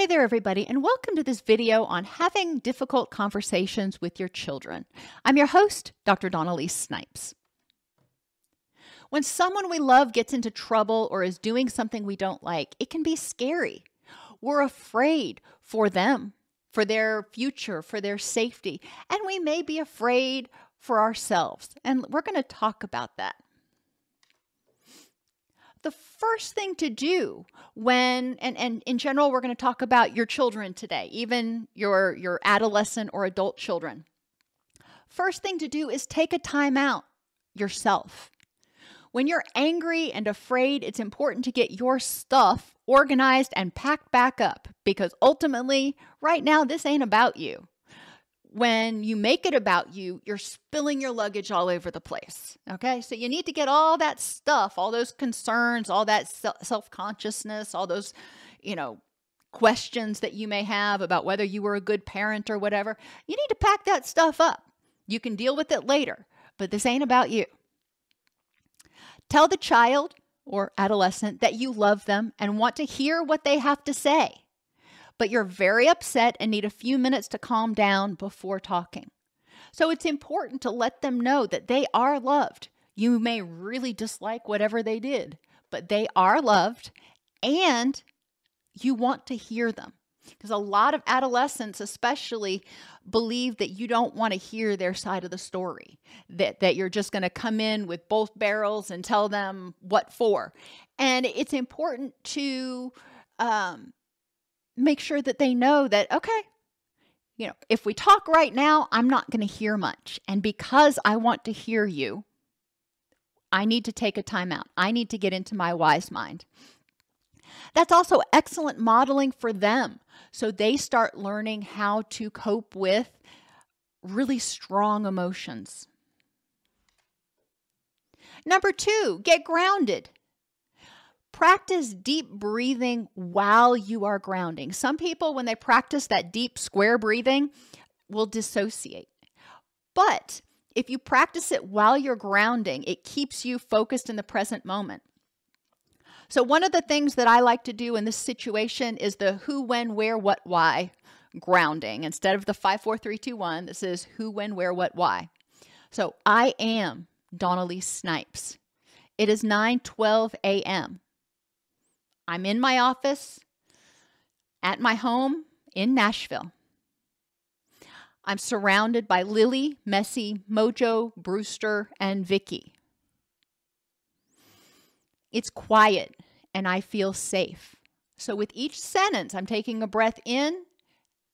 Hey there, everybody, and welcome to this video on having difficult conversations with your children. I'm your host, Dr. Dawn-Elise Snipes. When someone we love gets into trouble or is doing something we don't like, it can be scary. We're afraid for them, for their future, for their safety, and we may be afraid for ourselves. And we're going to talk about that the first thing to do when and, and in general we're going to talk about your children today even your your adolescent or adult children. First thing to do is take a time out yourself. When you're angry and afraid it's important to get your stuff organized and packed back up because ultimately right now this ain't about you when you make it about you, you're spilling your luggage all over the place. Okay. So you need to get all that stuff, all those concerns, all that self consciousness, all those, you know, questions that you may have about whether you were a good parent or whatever. You need to pack that stuff up. You can deal with it later, but this ain't about you. Tell the child or adolescent that you love them and want to hear what they have to say but you're very upset and need a few minutes to calm down before talking. So it's important to let them know that they are loved. You may really dislike whatever they did, but they are loved and you want to hear them. Because a lot of adolescents, especially, believe that you don't want to hear their side of the story, that, that you're just going to come in with both barrels and tell them what for. And it's important to um, make sure that they know that, okay, you know, if we talk right now, I'm not going to hear much. And because I want to hear you, I need to take a time out. I need to get into my wise mind. That's also excellent modeling for them. So they start learning how to cope with really strong emotions. Number two, get grounded. Practice deep breathing while you are grounding. Some people, when they practice that deep square breathing, will dissociate. But if you practice it while you're grounding, it keeps you focused in the present moment. So, one of the things that I like to do in this situation is the who, when, where, what, why grounding. Instead of the 5, 4, 3, 2, 1, this is who, when, where, what, why. So, I am Dawn-Elise Snipes. It is 9 12 a.m. I'm in my office at my home in Nashville. I'm surrounded by Lily, Messy, Mojo, Brewster, and Vicky. It's quiet and I feel safe. So, with each sentence, I'm taking a breath in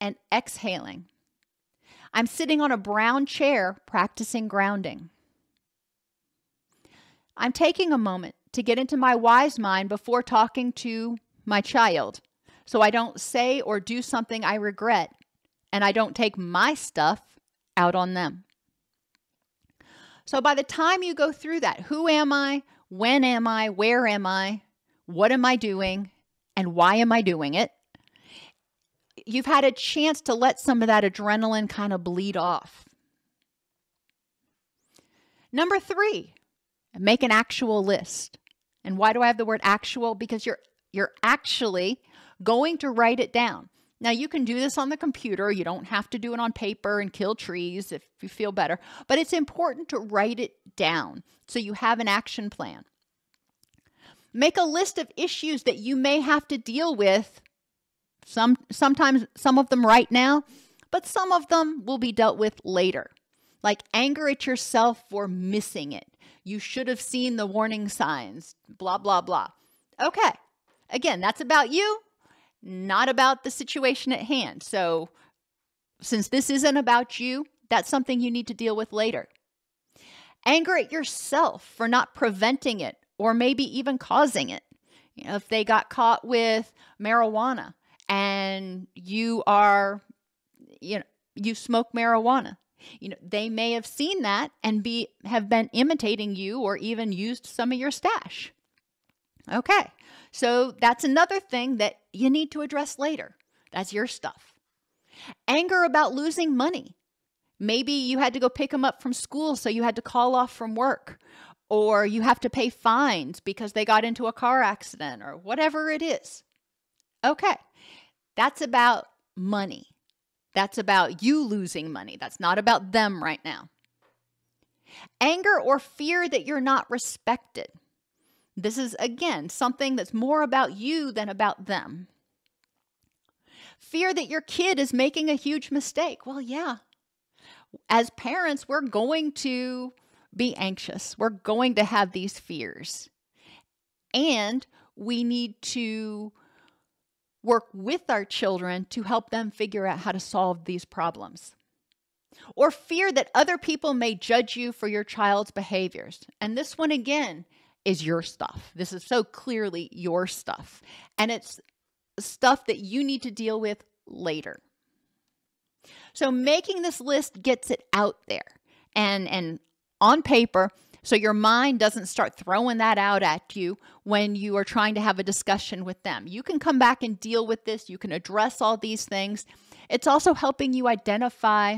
and exhaling. I'm sitting on a brown chair practicing grounding. I'm taking a moment to get into my wise mind before talking to my child. So I don't say or do something I regret and I don't take my stuff out on them. So by the time you go through that, who am I? When am I? Where am I? What am I doing? And why am I doing it? You've had a chance to let some of that adrenaline kind of bleed off. Number three, make an actual list. And why do I have the word actual? Because you're you're actually going to write it down. Now you can do this on the computer. You don't have to do it on paper and kill trees if you feel better, but it's important to write it down so you have an action plan. Make a list of issues that you may have to deal with. Some sometimes some of them right now, but some of them will be dealt with later. Like anger at yourself for missing it you should have seen the warning signs, blah, blah, blah. Okay. Again, that's about you, not about the situation at hand. So, since this isn't about you, that's something you need to deal with later. Anger at yourself for not preventing it or maybe even causing it. You know, if they got caught with marijuana and you are, you know, you smoke marijuana. You know, they may have seen that and be have been imitating you or even used some of your stash. Okay. So that's another thing that you need to address later. That's your stuff. Anger about losing money. Maybe you had to go pick them up from school, so you had to call off from work, or you have to pay fines because they got into a car accident, or whatever it is. Okay, that's about money. That's about you losing money. That's not about them right now. Anger or fear that you're not respected. This is, again, something that's more about you than about them. Fear that your kid is making a huge mistake. Well, yeah. As parents, we're going to be anxious. We're going to have these fears. And we need to work with our children to help them figure out how to solve these problems. Or fear that other people may judge you for your child's behaviors. And this one, again, is your stuff. This is so clearly your stuff. And it's stuff that you need to deal with later. So making this list gets it out there and and on paper so your mind doesn't start throwing that out at you when you are trying to have a discussion with them. You can come back and deal with this. You can address all these things. It's also helping you identify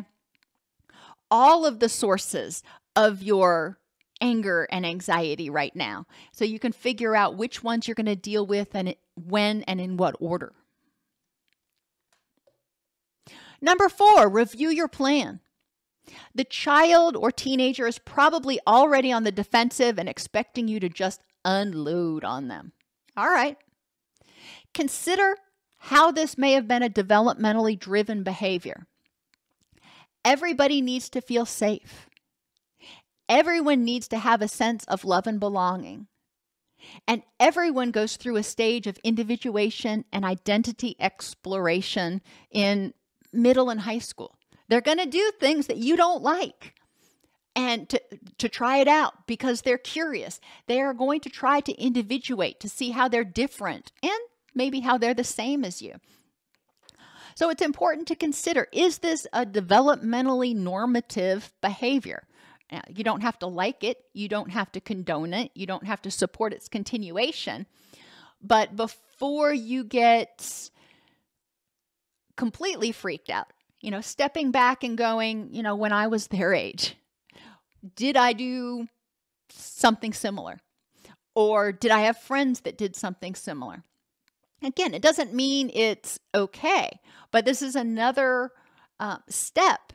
all of the sources of your anger and anxiety right now. So you can figure out which ones you're going to deal with and when and in what order. Number four, review your plan. The child or teenager is probably already on the defensive and expecting you to just unload on them. All right. Consider how this may have been a developmentally driven behavior. Everybody needs to feel safe. Everyone needs to have a sense of love and belonging. And everyone goes through a stage of individuation and identity exploration in middle and high school. They're going to do things that you don't like and to, to try it out because they're curious. They are going to try to individuate to see how they're different and maybe how they're the same as you. So it's important to consider is this a developmentally normative behavior? Now, you don't have to like it, you don't have to condone it, you don't have to support its continuation. But before you get completely freaked out, you know, stepping back and going, you know, when I was their age, did I do something similar? Or did I have friends that did something similar? Again, it doesn't mean it's okay, but this is another uh, step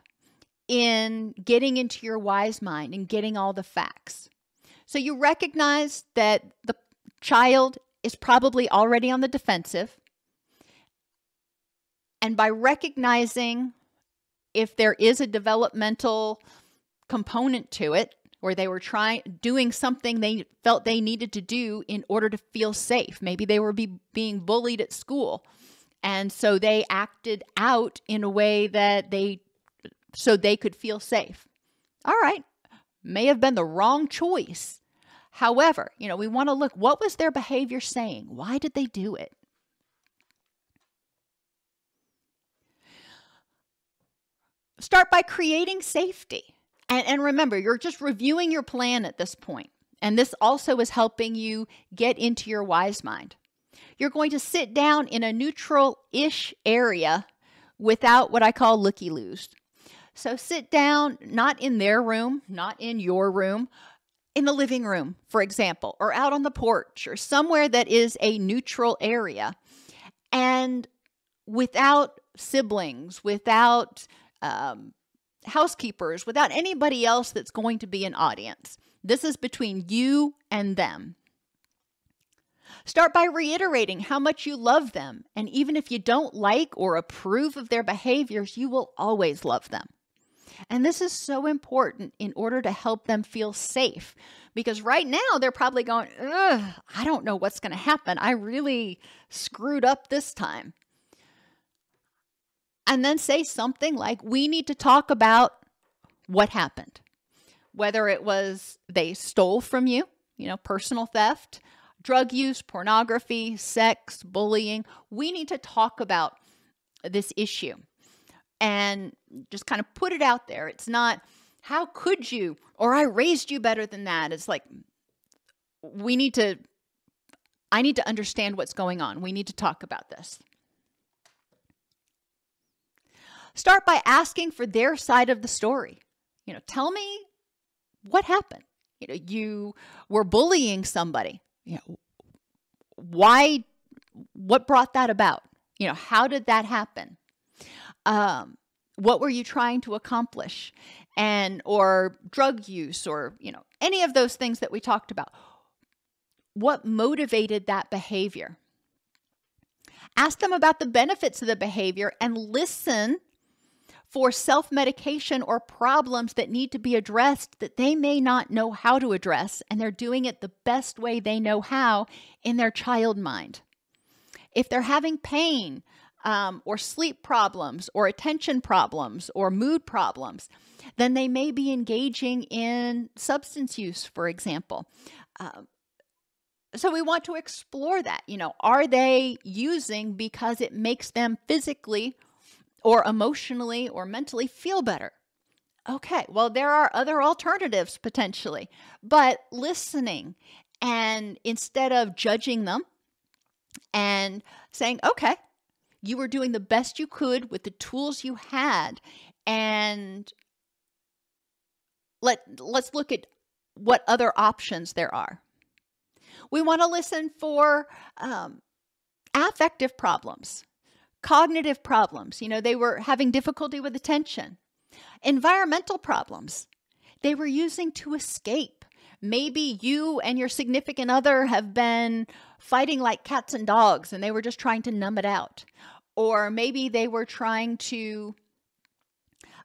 in getting into your wise mind and getting all the facts. So you recognize that the child is probably already on the defensive. And by recognizing if there is a developmental component to it, or they were trying doing something they felt they needed to do in order to feel safe. Maybe they were be, being bullied at school. And so they acted out in a way that they so they could feel safe. All right. May have been the wrong choice. However, you know, we want to look what was their behavior saying? Why did they do it? Start by creating safety. And, and remember, you're just reviewing your plan at this point. And this also is helping you get into your wise mind. You're going to sit down in a neutral ish area without what I call looky loos. So sit down, not in their room, not in your room, in the living room, for example, or out on the porch or somewhere that is a neutral area. And without siblings, without um, housekeepers, without anybody else that's going to be an audience. This is between you and them. Start by reiterating how much you love them. And even if you don't like or approve of their behaviors, you will always love them. And this is so important in order to help them feel safe. Because right now they're probably going, Ugh, I don't know what's going to happen. I really screwed up this time and then say something like, We need to talk about what happened. Whether it was they stole from you, you know, personal theft, drug use, pornography, sex, bullying, we need to talk about this issue. and just kind of put it out there. It's not, how could you? Or I raised you better than that. It's like, we need to, I need to understand what's going on. We need to talk about this. Start by asking for their side of the story. You know, tell me what happened. You know, you were bullying somebody. You know, why what brought that about? You know, how did that happen? Um, what were you trying to accomplish? And or drug use or, you know, any of those things that we talked about. What motivated that behavior? Ask them about the benefits of the behavior and listen for self medication or problems that need to be addressed that they may not know how to address, and they're doing it the best way they know how in their child mind. If they're having pain um, or sleep problems or attention problems or mood problems, then they may be engaging in substance use, for example. Uh, so we want to explore that. You know, are they using because it makes them physically or emotionally or mentally feel better. Okay, well, there are other alternatives potentially, but listening and instead of judging them and saying, okay, you were doing the best you could with the tools you had, and let, let's look at what other options there are. We want to listen for um, affective problems cognitive problems. You know, they were having difficulty with attention, environmental problems. They were using to escape. Maybe you and your significant other have been fighting like cats and dogs and they were just trying to numb it out. Or maybe they were trying to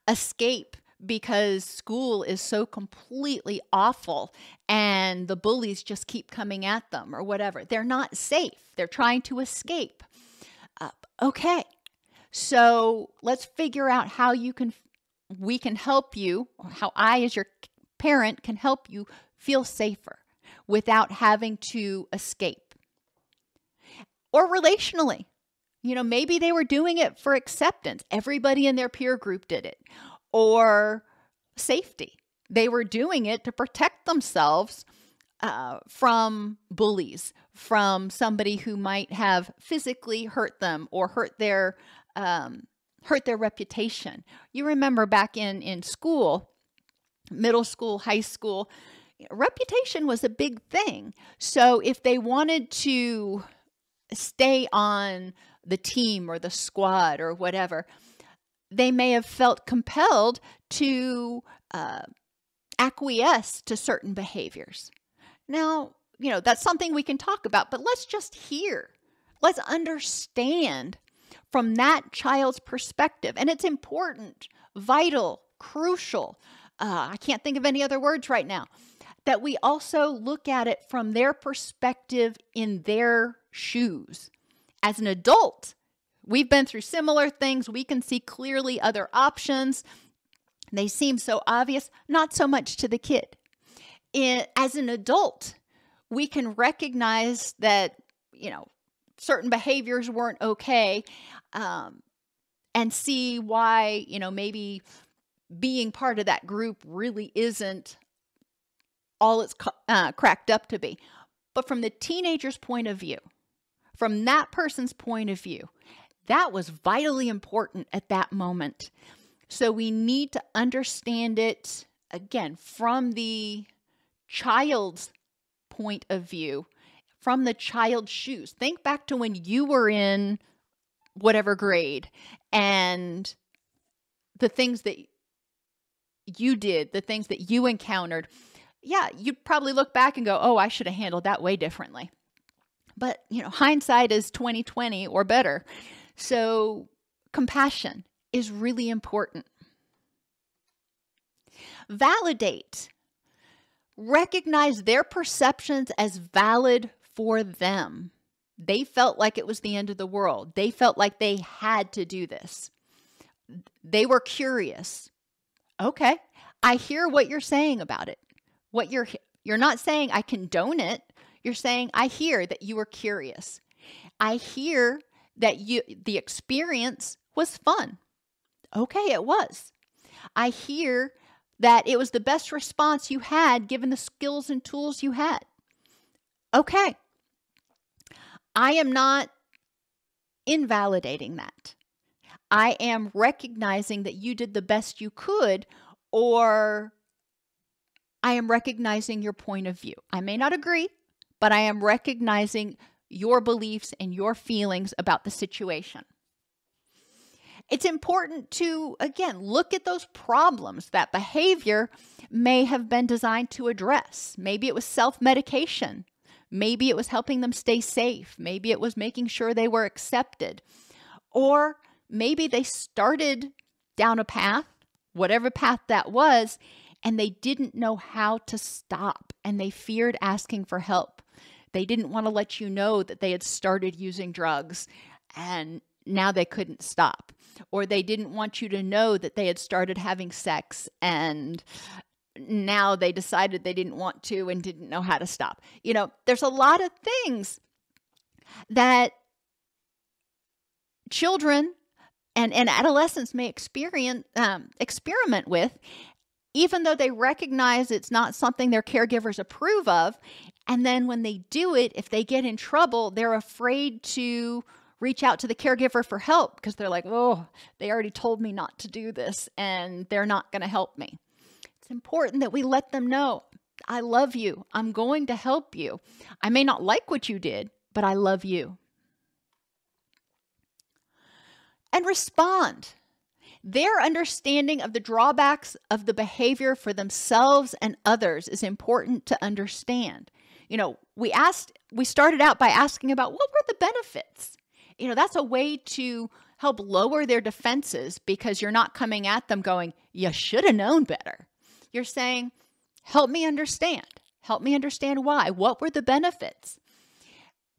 escape because school is so completely awful and the bullies just keep coming at them or whatever. They're not safe. They're trying to escape. Okay, so let's figure out how you can, we can help you, how I, as your parent, can help you feel safer without having to escape. Or relationally, you know, maybe they were doing it for acceptance. Everybody in their peer group did it. Or safety. They were doing it to protect themselves uh, from bullies, from somebody who might have physically hurt them or hurt their um, hurt their reputation. You remember back in in school, middle school, high school, reputation was a big thing. So if they wanted to stay on the team or the squad or whatever, they may have felt compelled to uh, acquiesce to certain behaviors. Now, you know, that's something we can talk about, but let's just hear. Let's understand from that child's perspective. And it's important, vital, crucial. Uh, I can't think of any other words right now. That we also look at it from their perspective in their shoes. As an adult, we've been through similar things. We can see clearly other options. They seem so obvious, not so much to the kid in, as an adult, we can recognize that, you know, certain behaviors weren't okay um, and see why, you know, maybe being part of that group really isn't all it's uh, cracked up to be. But from the teenager's point of view, from that person's point of view, that was vitally important at that moment. So we need to understand it again from the child's point of view, from the child's shoes. Think back to when you were in whatever grade and the things that you did, the things that you encountered. Yeah, you'd probably look back and go, "Oh, I should have handled that way differently." But, you know, hindsight is 2020 or better. So, compassion is really important. Validate recognize their perceptions as valid for them. They felt like it was the end of the world. They felt like they had to do this. They were curious. Okay, I hear what you're saying about it. What you're you're not saying I condone it. You're saying I hear that you were curious. I hear that you the experience was fun. Okay, it was. I hear that it was the best response you had given the skills and tools you had. Okay. I am not invalidating that. I am recognizing that you did the best you could, or I am recognizing your point of view. I may not agree, but I am recognizing your beliefs and your feelings about the situation. It's important to, again, look at those problems that behavior may have been designed to address. Maybe it was self medication. Maybe it was helping them stay safe. Maybe it was making sure they were accepted. Or maybe they started down a path, whatever path that was, and they didn't know how to stop and they feared asking for help. They didn't want to let you know that they had started using drugs and now they couldn't stop. Or they didn't want you to know that they had started having sex and now they decided they didn't want to and didn't know how to stop. You know, there's a lot of things that children and, and adolescents may experience um, experiment with even though they recognize it's not something their caregivers approve of and then when they do it if they get in trouble they're afraid to reach out to the caregiver for help because they're like, oh, they already told me not to do this and they're not going to help me. It's important that we let them know I love you. I'm going to help you. I may not like what you did, but I love you. And respond. Their understanding of the drawbacks of the behavior for themselves and others is important to understand. You know, we asked, we started out by asking about what were the benefits? You know, that's a way to help lower their defenses because you're not coming at them going, you should have known better. You're saying, help me understand. Help me understand why. What were the benefits?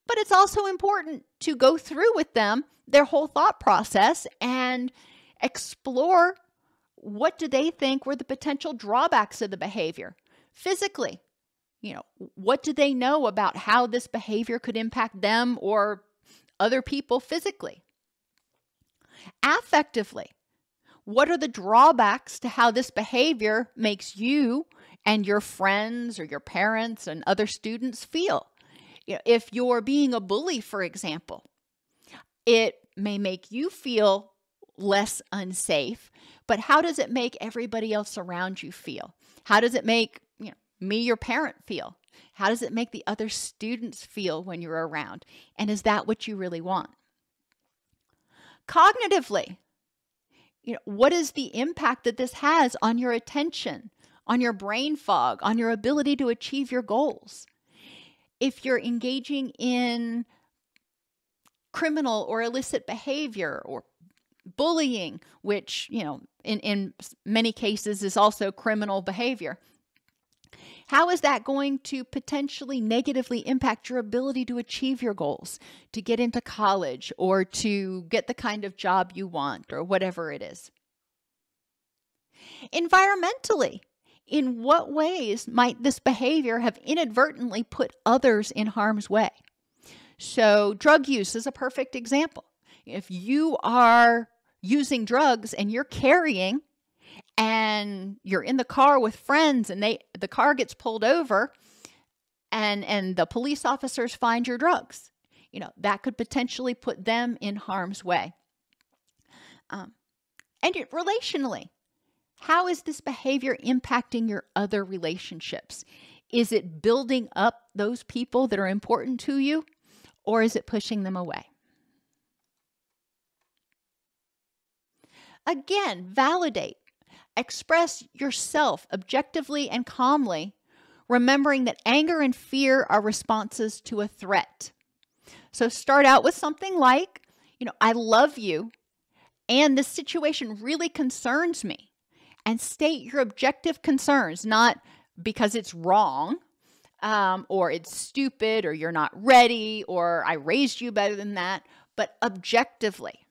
But it's also important to go through with them their whole thought process and explore what do they think were the potential drawbacks of the behavior physically you know what do they know about how this behavior could impact them or other people physically. Affectively, what are the drawbacks to how this behavior makes you and your friends or your parents and other students feel? You know, if you're being a bully, for example, it may make you feel less unsafe, but how does it make everybody else around you feel? How does it make you know, me, your parent, feel? How does it make the other students feel when you're around? And is that what you really want? Cognitively, you know, what is the impact that this has on your attention, on your brain fog, on your ability to achieve your goals? If you're engaging in criminal or illicit behavior or bullying, which, you know, in, in many cases is also criminal behavior, how is that going to potentially negatively impact your ability to achieve your goals, to get into college, or to get the kind of job you want, or whatever it is? Environmentally, in what ways might this behavior have inadvertently put others in harm's way? So, drug use is a perfect example. If you are using drugs and you're carrying and you're in the car with friends and they the car gets pulled over and and the police officers find your drugs. You know that could potentially put them in harm's way. Um, and relationally how is this behavior impacting your other relationships? Is it building up those people that are important to you or is it pushing them away? Again validate Express yourself objectively and calmly, remembering that anger and fear are responses to a threat. So start out with something like, you know, I love you, and this situation really concerns me. And state your objective concerns, not because it's wrong um, or it's stupid or you're not ready or I raised you better than that, but objectively.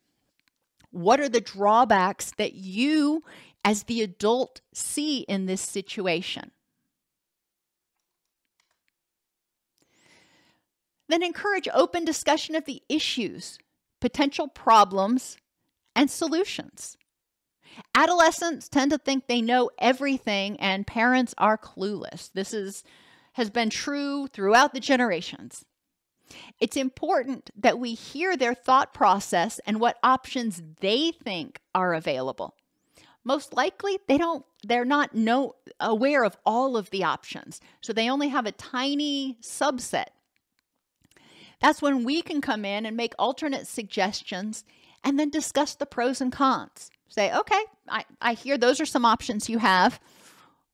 What are the drawbacks that you as the adult see in this situation. Then encourage open discussion of the issues, potential problems, and solutions. Adolescents tend to think they know everything and parents are clueless. This is has been true throughout the generations. It's important that we hear their thought process and what options they think are available. Most likely, they don't they're not no aware of all of the options. So they only have a tiny subset. That's when we can come in and make alternate suggestions and then discuss the pros and cons. Say, okay, I, I hear those are some options you have.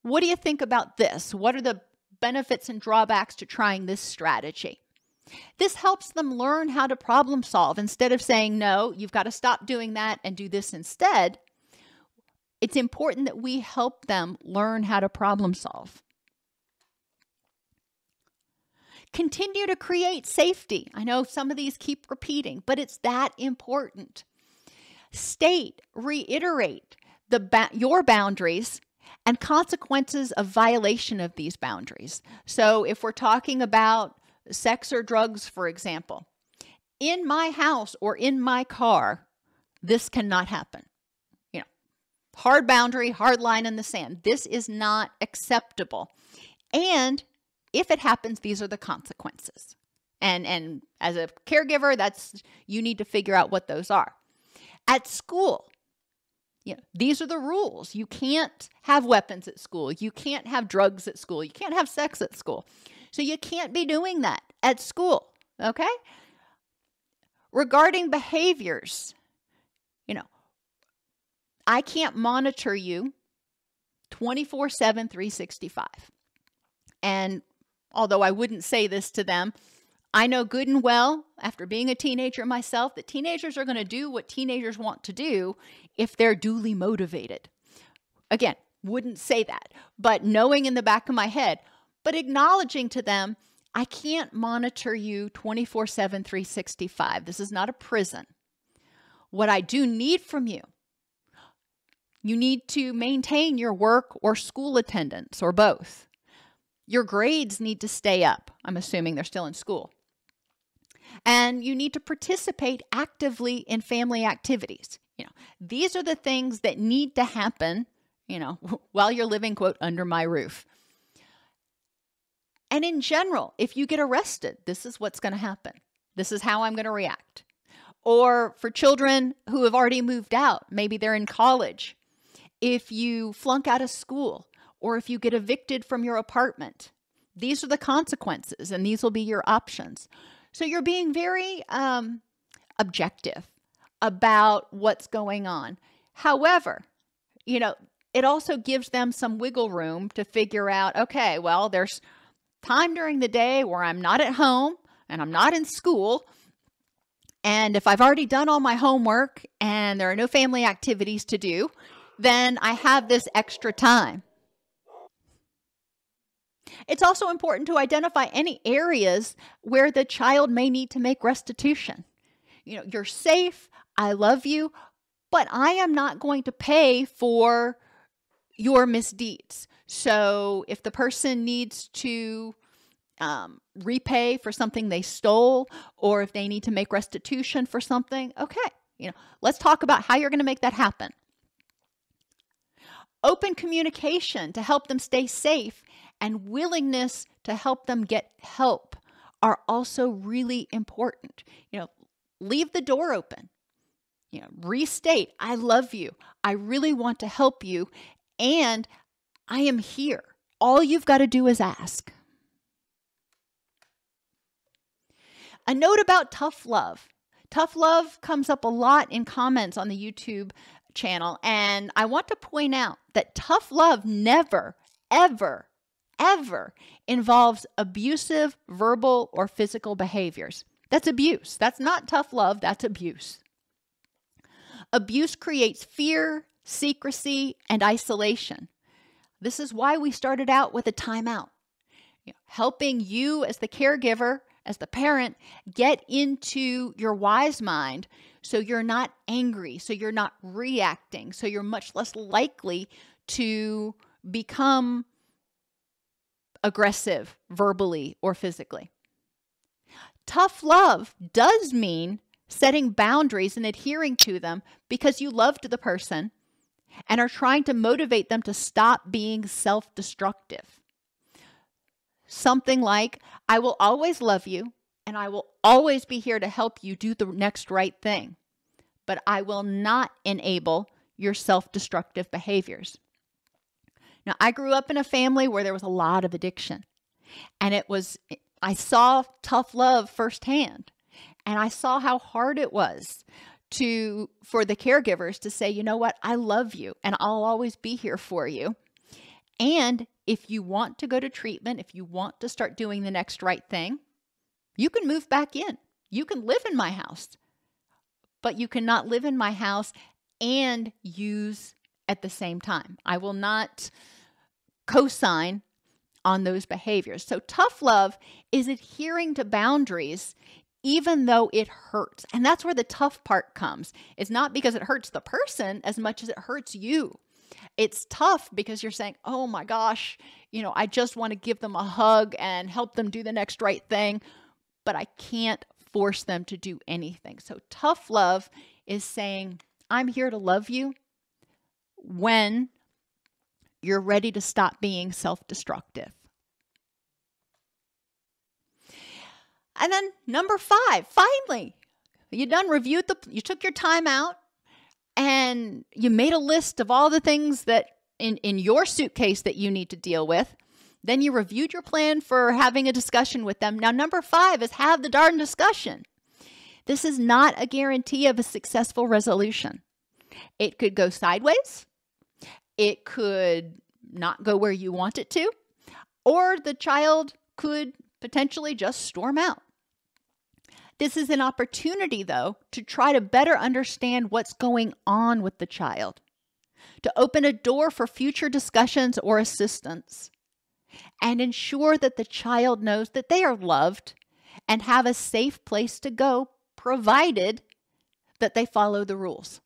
What do you think about this? What are the benefits and drawbacks to trying this strategy? This helps them learn how to problem solve instead of saying, no, you've got to stop doing that and do this instead. It's important that we help them learn how to problem solve. Continue to create safety. I know some of these keep repeating, but it's that important. State, reiterate the ba- your boundaries and consequences of violation of these boundaries. So if we're talking about sex or drugs, for example, in my house or in my car, this cannot happen. Hard boundary, hard line in the sand. This is not acceptable. And if it happens, these are the consequences. And and as a caregiver, that's you need to figure out what those are. At school, you know, these are the rules. You can't have weapons at school. You can't have drugs at school. You can't have sex at school. So you can't be doing that at school, okay? Regarding behaviors, I can't monitor you 24 7, 365. And although I wouldn't say this to them, I know good and well, after being a teenager myself, that teenagers are going to do what teenagers want to do if they're duly motivated. Again, wouldn't say that, but knowing in the back of my head, but acknowledging to them, I can't monitor you 24 7, 365. This is not a prison. What I do need from you, you need to maintain your work or school attendance or both. Your grades need to stay up. I'm assuming they're still in school. And you need to participate actively in family activities. You know, these are the things that need to happen, you know, while you're living quote under my roof. And in general, if you get arrested, this is what's going to happen. This is how I'm going to react. Or for children who have already moved out, maybe they're in college. If you flunk out of school or if you get evicted from your apartment, these are the consequences and these will be your options. So you're being very um, objective about what's going on. However, you know, it also gives them some wiggle room to figure out okay, well, there's time during the day where I'm not at home and I'm not in school. And if I've already done all my homework and there are no family activities to do, then I have this extra time. It's also important to identify any areas where the child may need to make restitution. You know, you're safe, I love you, but I am not going to pay for your misdeeds. So if the person needs to um, repay for something they stole, or if they need to make restitution for something, okay, you know, let's talk about how you're going to make that happen. Open communication to help them stay safe and willingness to help them get help are also really important. You know, leave the door open. You know, restate, I love you. I really want to help you and I am here. All you've got to do is ask. A note about tough love. Tough love comes up a lot in comments on the YouTube channel. And I want to point out that tough love never, ever, ever involves abusive verbal or physical behaviors. That's abuse. That's not tough love, that's abuse. Abuse creates fear, secrecy, and isolation. This is why we started out with a timeout. You know, helping you as the caregiver, as the parent, get into your wise mind so you're not angry, so you're not reacting, so you're much less likely to become aggressive verbally or physically. Tough love does mean setting boundaries and adhering to them because you loved the person and are trying to motivate them to stop being self destructive. Something like, I will always love you and I will always be here to help you do the next right thing, but I will not enable your self destructive behaviors. Now, I grew up in a family where there was a lot of addiction, and it was, I saw tough love firsthand, and I saw how hard it was to for the caregivers to say, you know what, I love you and I'll always be here for you. And if you want to go to treatment, if you want to start doing the next right thing, you can move back in. You can live in my house, but you cannot live in my house and use at the same time. I will not co sign on those behaviors. So, tough love is adhering to boundaries even though it hurts. And that's where the tough part comes. It's not because it hurts the person as much as it hurts you. It's tough because you're saying, oh my gosh, you know, I just want to give them a hug and help them do the next right thing, but I can't force them to do anything. So, tough love is saying, I'm here to love you when you're ready to stop being self destructive. And then number five, finally, you done reviewed the, you took your time out and you made a list of all the things that in, in your suitcase that you need to deal with. Then you reviewed your plan for having a discussion with them. Now, number five is have the darn discussion. This is not a guarantee of a successful resolution. It could go sideways, it could not go where you want it to, or the child could potentially just storm out. This is an opportunity, though, to try to better understand what's going on with the child, to open a door for future discussions or assistance, and ensure that the child knows that they are loved and have a safe place to go, provided that they follow the rules.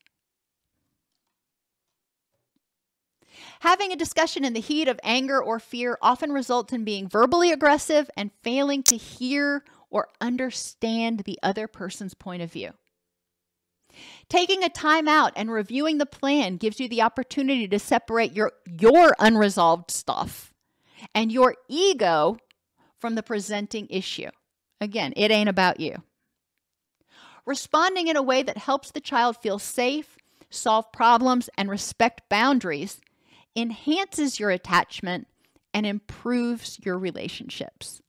Having a discussion in the heat of anger or fear often results in being verbally aggressive and failing to hear or understand the other person's point of view. Taking a time out and reviewing the plan gives you the opportunity to separate your, your unresolved stuff and your ego from the presenting issue. Again, it ain't about you. Responding in a way that helps the child feel safe, solve problems, and respect boundaries enhances your attachment and improves your relationships.